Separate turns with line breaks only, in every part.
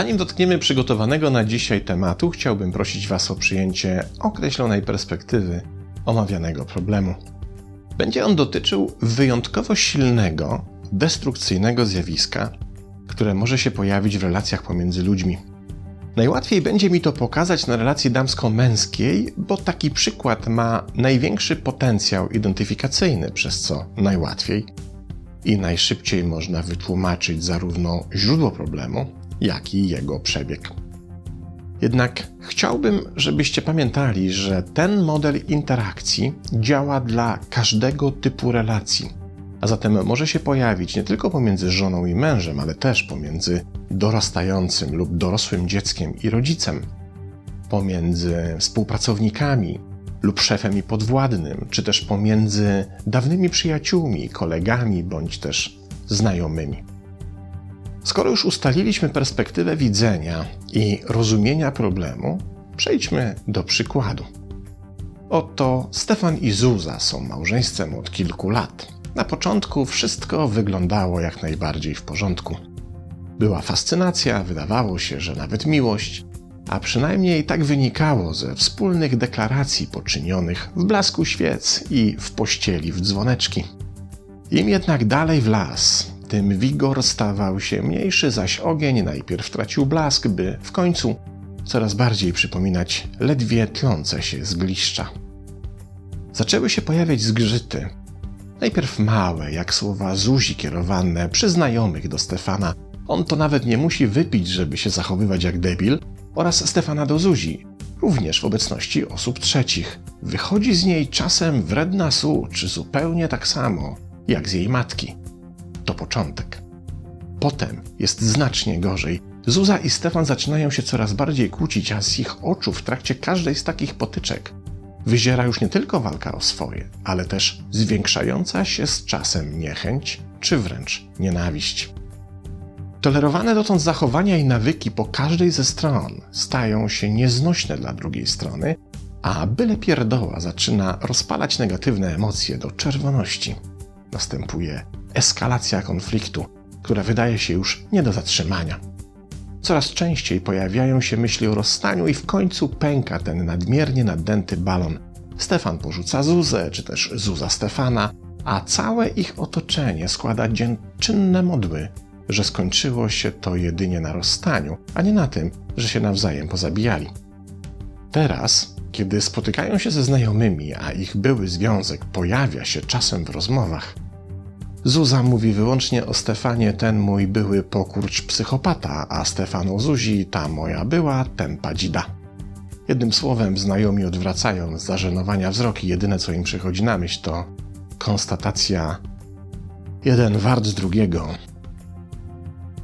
Zanim dotkniemy przygotowanego na dzisiaj tematu, chciałbym prosić Was o przyjęcie określonej perspektywy omawianego problemu. Będzie on dotyczył wyjątkowo silnego, destrukcyjnego zjawiska, które może się pojawić w relacjach pomiędzy ludźmi. Najłatwiej będzie mi to pokazać na relacji damsko-męskiej, bo taki przykład ma największy potencjał identyfikacyjny, przez co najłatwiej i najszybciej można wytłumaczyć zarówno źródło problemu, jak i jego przebieg. Jednak chciałbym, żebyście pamiętali, że ten model interakcji działa dla każdego typu relacji, a zatem może się pojawić nie tylko pomiędzy żoną i mężem, ale też pomiędzy dorastającym lub dorosłym dzieckiem i rodzicem, pomiędzy współpracownikami lub szefem i podwładnym, czy też pomiędzy dawnymi przyjaciółmi, kolegami bądź też znajomymi. Skoro już ustaliliśmy perspektywę widzenia i rozumienia problemu, przejdźmy do przykładu. Oto Stefan i Zuza są małżeństwem od kilku lat. Na początku wszystko wyglądało jak najbardziej w porządku. Była fascynacja, wydawało się, że nawet miłość, a przynajmniej tak wynikało ze wspólnych deklaracji poczynionych w blasku świec i w pościeli w dzwoneczki. Im jednak dalej w las, tym wigor stawał się mniejszy, zaś ogień najpierw tracił blask, by w końcu coraz bardziej przypominać ledwie tlące się zgliszcza. Zaczęły się pojawiać zgrzyty. Najpierw małe, jak słowa Zuzi kierowane przy znajomych do Stefana. On to nawet nie musi wypić, żeby się zachowywać jak debil, oraz Stefana do Zuzi, również w obecności osób trzecich. Wychodzi z niej czasem wredna su, czy zupełnie tak samo, jak z jej matki to początek. Potem jest znacznie gorzej. Zuza i Stefan zaczynają się coraz bardziej kłócić, a z ich oczu w trakcie każdej z takich potyczek wyziera już nie tylko walka o swoje, ale też zwiększająca się z czasem niechęć czy wręcz nienawiść. Tolerowane dotąd zachowania i nawyki po każdej ze stron stają się nieznośne dla drugiej strony, a byle pierdoła zaczyna rozpalać negatywne emocje do czerwoności. Następuje eskalacja konfliktu, która wydaje się już nie do zatrzymania. Coraz częściej pojawiają się myśli o rozstaniu i w końcu pęka ten nadmiernie naddęty balon. Stefan porzuca Zuzę, czy też Zuza Stefana, a całe ich otoczenie składa dziękczynne modły, że skończyło się to jedynie na rozstaniu, a nie na tym, że się nawzajem pozabijali. Teraz, kiedy spotykają się ze znajomymi, a ich były związek pojawia się czasem w rozmowach, Zuza mówi wyłącznie o Stefanie, ten mój były pokurcz psychopata, a Stefan o Zuzi, ta moja była tempa dzida. Jednym słowem, znajomi odwracają z zażenowania wzroki. Jedyne, co im przychodzi na myśl, to konstatacja jeden wart drugiego.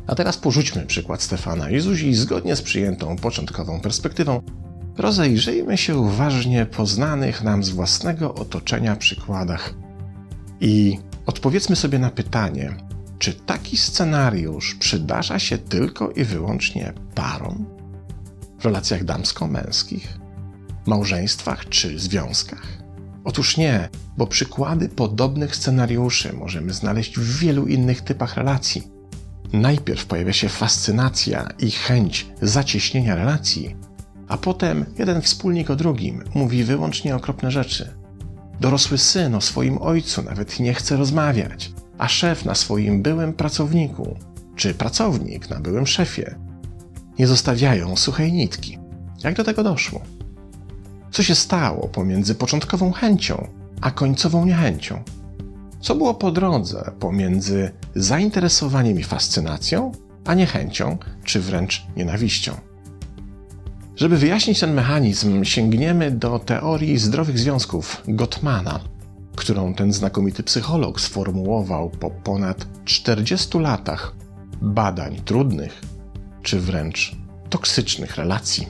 A teraz porzućmy przykład Stefana i Zuzi zgodnie z przyjętą początkową perspektywą. Rozejrzyjmy się uważnie po znanych nam z własnego otoczenia przykładach i Odpowiedzmy sobie na pytanie, czy taki scenariusz przydarza się tylko i wyłącznie parom w relacjach damsko-męskich, małżeństwach czy związkach? Otóż nie, bo przykłady podobnych scenariuszy możemy znaleźć w wielu innych typach relacji. Najpierw pojawia się fascynacja i chęć zacieśnienia relacji, a potem jeden wspólnik o drugim mówi wyłącznie okropne rzeczy Dorosły syn o swoim ojcu nawet nie chce rozmawiać, a szef na swoim byłym pracowniku, czy pracownik na byłym szefie. Nie zostawiają suchej nitki. Jak do tego doszło? Co się stało pomiędzy początkową chęcią a końcową niechęcią? Co było po drodze pomiędzy zainteresowaniem i fascynacją, a niechęcią, czy wręcz nienawiścią? Żeby wyjaśnić ten mechanizm, sięgniemy do teorii zdrowych związków Gottmana, którą ten znakomity psycholog sformułował po ponad 40 latach badań trudnych czy wręcz toksycznych relacji.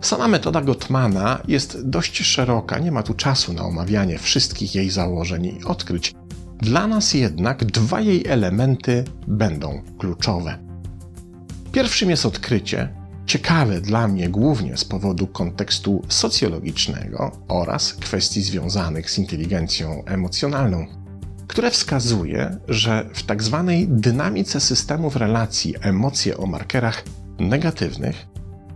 Sama metoda Gottmana jest dość szeroka, nie ma tu czasu na omawianie wszystkich jej założeń i odkryć. Dla nas jednak dwa jej elementy będą kluczowe. Pierwszym jest odkrycie, ciekawe dla mnie głównie z powodu kontekstu socjologicznego oraz kwestii związanych z inteligencją emocjonalną, które wskazuje, że w tzw. Tak dynamice systemów relacji emocje o markerach negatywnych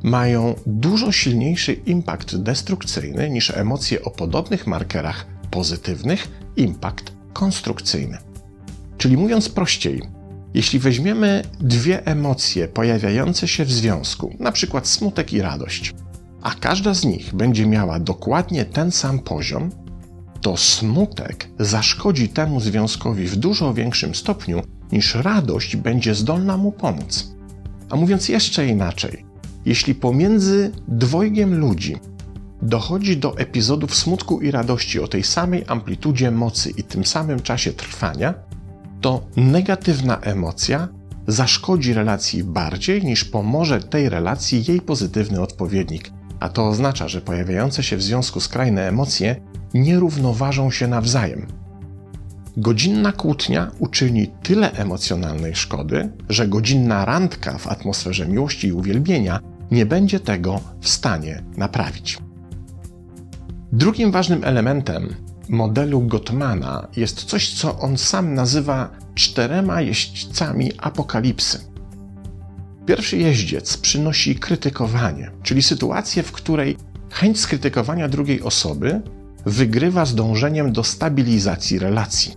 mają dużo silniejszy impact destrukcyjny niż emocje o podobnych markerach pozytywnych impact konstrukcyjny. Czyli mówiąc prościej, jeśli weźmiemy dwie emocje pojawiające się w związku, na przykład smutek i radość, a każda z nich będzie miała dokładnie ten sam poziom, to smutek zaszkodzi temu związkowi w dużo większym stopniu niż radość będzie zdolna mu pomóc. A mówiąc jeszcze inaczej, jeśli pomiędzy dwojgiem ludzi dochodzi do epizodów smutku i radości o tej samej amplitudzie mocy i tym samym czasie trwania, to negatywna emocja zaszkodzi relacji bardziej niż pomoże tej relacji jej pozytywny odpowiednik. A to oznacza, że pojawiające się w związku skrajne emocje nie równoważą się nawzajem. Godzinna kłótnia uczyni tyle emocjonalnej szkody, że godzinna randka w atmosferze miłości i uwielbienia nie będzie tego w stanie naprawić. Drugim ważnym elementem modelu Gottmana jest coś, co on sam nazywa czterema jeźdźcami apokalipsy. Pierwszy jeździec przynosi krytykowanie, czyli sytuację, w której chęć skrytykowania drugiej osoby wygrywa z dążeniem do stabilizacji relacji.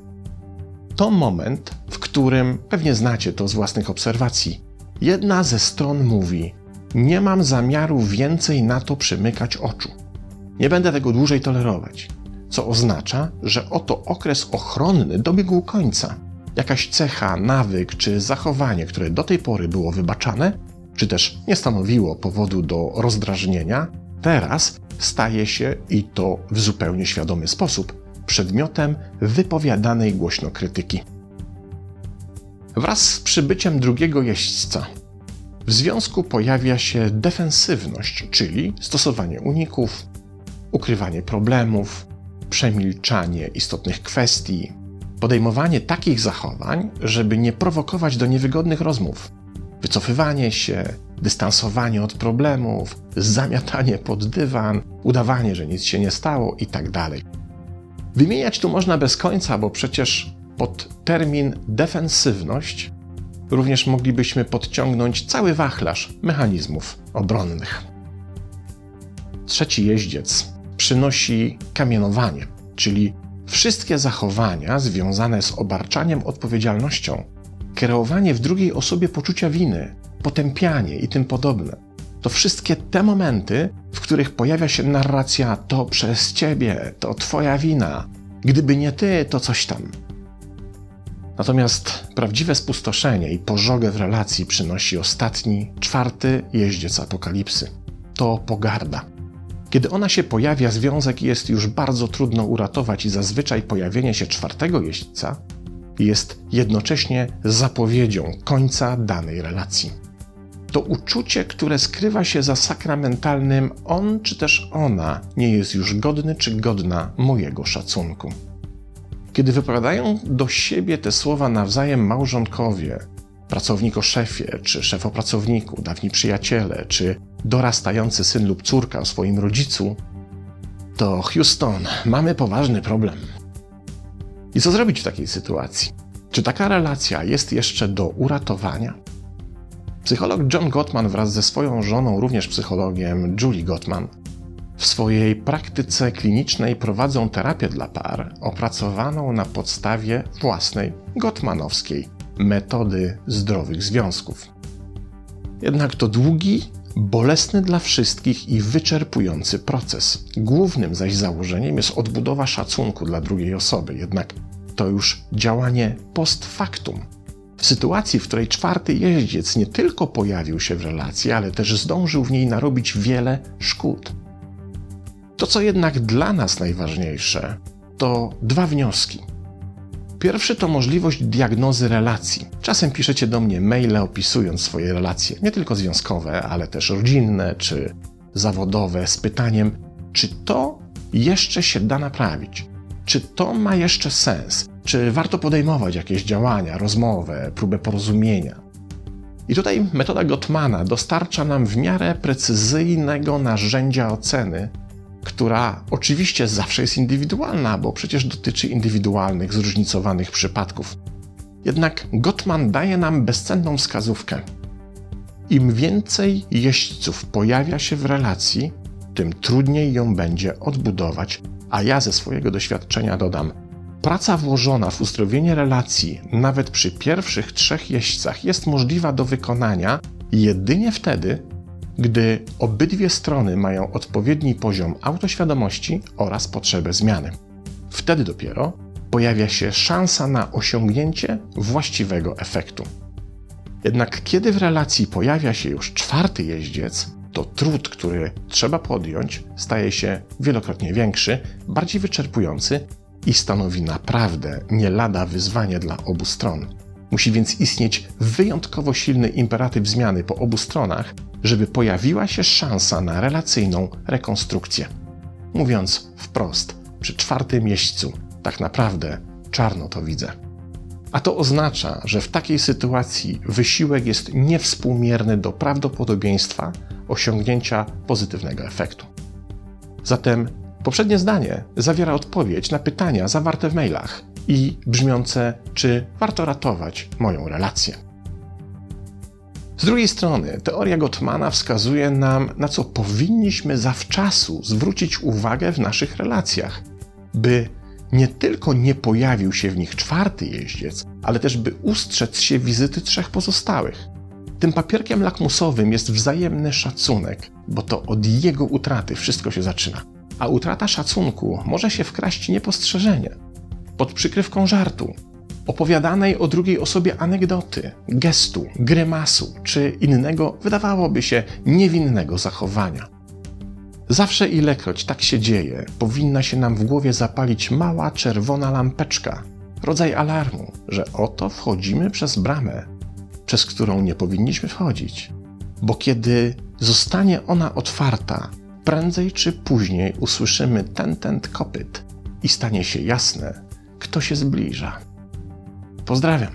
To moment, w którym, pewnie znacie to z własnych obserwacji, jedna ze stron mówi: Nie mam zamiaru więcej na to przymykać oczu. Nie będę tego dłużej tolerować co oznacza, że oto okres ochronny dobiegł końca. Jakaś cecha, nawyk czy zachowanie, które do tej pory było wybaczane, czy też nie stanowiło powodu do rozdrażnienia, teraz staje się i to w zupełnie świadomy sposób przedmiotem wypowiadanej głośno krytyki. Wraz z przybyciem drugiego jeźdźca w związku pojawia się defensywność, czyli stosowanie uników, ukrywanie problemów, przemilczanie istotnych kwestii, podejmowanie takich zachowań, żeby nie prowokować do niewygodnych rozmów, wycofywanie się, dystansowanie od problemów, zamiatanie pod dywan, udawanie, że nic się nie stało itd. Tak Wymieniać tu można bez końca, bo przecież pod termin defensywność również moglibyśmy podciągnąć cały wachlarz mechanizmów obronnych. Trzeci jeździec przynosi kamienowanie, czyli wszystkie zachowania związane z obarczaniem odpowiedzialnością, kreowanie w drugiej osobie poczucia winy, potępianie i tym podobne. To wszystkie te momenty, w których pojawia się narracja to przez ciebie, to twoja wina, gdyby nie ty, to coś tam. Natomiast prawdziwe spustoszenie i pożogę w relacji przynosi ostatni, czwarty jeździec apokalipsy. To pogarda. Kiedy ona się pojawia, związek jest już bardzo trudno uratować i zazwyczaj pojawienie się czwartego jeźdźca jest jednocześnie zapowiedzią końca danej relacji. To uczucie, które skrywa się za sakramentalnym on czy też ona nie jest już godny czy godna mojego szacunku. Kiedy wypowiadają do siebie te słowa nawzajem małżonkowie, pracownik o szefie, czy szef o pracowniku, dawni przyjaciele, czy dorastający syn lub córka o swoim rodzicu, to Houston, mamy poważny problem. I co zrobić w takiej sytuacji? Czy taka relacja jest jeszcze do uratowania? Psycholog John Gottman wraz ze swoją żoną, również psychologiem Julie Gottman, w swojej praktyce klinicznej prowadzą terapię dla par opracowaną na podstawie własnej gottmanowskiej metody zdrowych związków. Jednak to długi, bolesny dla wszystkich i wyczerpujący proces. Głównym zaś założeniem jest odbudowa szacunku dla drugiej osoby, jednak to już działanie post factum. W sytuacji, w której czwarty jeździec nie tylko pojawił się w relacji, ale też zdążył w niej narobić wiele szkód. To, co jednak dla nas najważniejsze, to dwa wnioski. Pierwszy to możliwość diagnozy relacji. Czasem piszecie do mnie maile opisując swoje relacje, nie tylko związkowe, ale też rodzinne czy zawodowe, z pytaniem, czy to jeszcze się da naprawić? Czy to ma jeszcze sens? Czy warto podejmować jakieś działania, rozmowę, próbę porozumienia? I tutaj metoda Gottmana dostarcza nam w miarę precyzyjnego narzędzia oceny która oczywiście zawsze jest indywidualna, bo przecież dotyczy indywidualnych, zróżnicowanych przypadków. Jednak Gottman daje nam bezcenną wskazówkę. Im więcej jeźdźców pojawia się w relacji, tym trudniej ją będzie odbudować, a ja ze swojego doświadczenia dodam: praca włożona w uzdrowienie relacji, nawet przy pierwszych trzech jeźdźcach, jest możliwa do wykonania jedynie wtedy, gdy obydwie strony mają odpowiedni poziom autoświadomości oraz potrzebę zmiany. Wtedy dopiero pojawia się szansa na osiągnięcie właściwego efektu. Jednak kiedy w relacji pojawia się już czwarty jeździec, to trud, który trzeba podjąć, staje się wielokrotnie większy, bardziej wyczerpujący i stanowi naprawdę nie lada wyzwanie dla obu stron. Musi więc istnieć wyjątkowo silny imperatyw zmiany po obu stronach, żeby pojawiła się szansa na relacyjną rekonstrukcję. Mówiąc wprost, przy czwartym jeźdźcu tak naprawdę czarno to widzę. A to oznacza, że w takiej sytuacji wysiłek jest niewspółmierny do prawdopodobieństwa osiągnięcia pozytywnego efektu. Zatem poprzednie zdanie zawiera odpowiedź na pytania zawarte w mailach i brzmiące, czy warto ratować moją relację. Z drugiej strony, teoria Gottmana wskazuje nam, na co powinniśmy zawczasu zwrócić uwagę w naszych relacjach, by nie tylko nie pojawił się w nich czwarty jeździec, ale też by ustrzec się wizyty trzech pozostałych. Tym papierkiem lakmusowym jest wzajemny szacunek, bo to od jego utraty wszystko się zaczyna. A utrata szacunku może się wkraść niepostrzeżenie, pod przykrywką żartu, opowiadanej o drugiej osobie anegdoty, gestu, grymasu czy innego, wydawałoby się, niewinnego zachowania. Zawsze ilekroć tak się dzieje, powinna się nam w głowie zapalić mała czerwona lampeczka, rodzaj alarmu, że oto wchodzimy przez bramę, przez którą nie powinniśmy wchodzić. Bo kiedy zostanie ona otwarta, prędzej czy później usłyszymy ten tent kopyt i stanie się jasne, kto się zbliża. Pozdrawiam.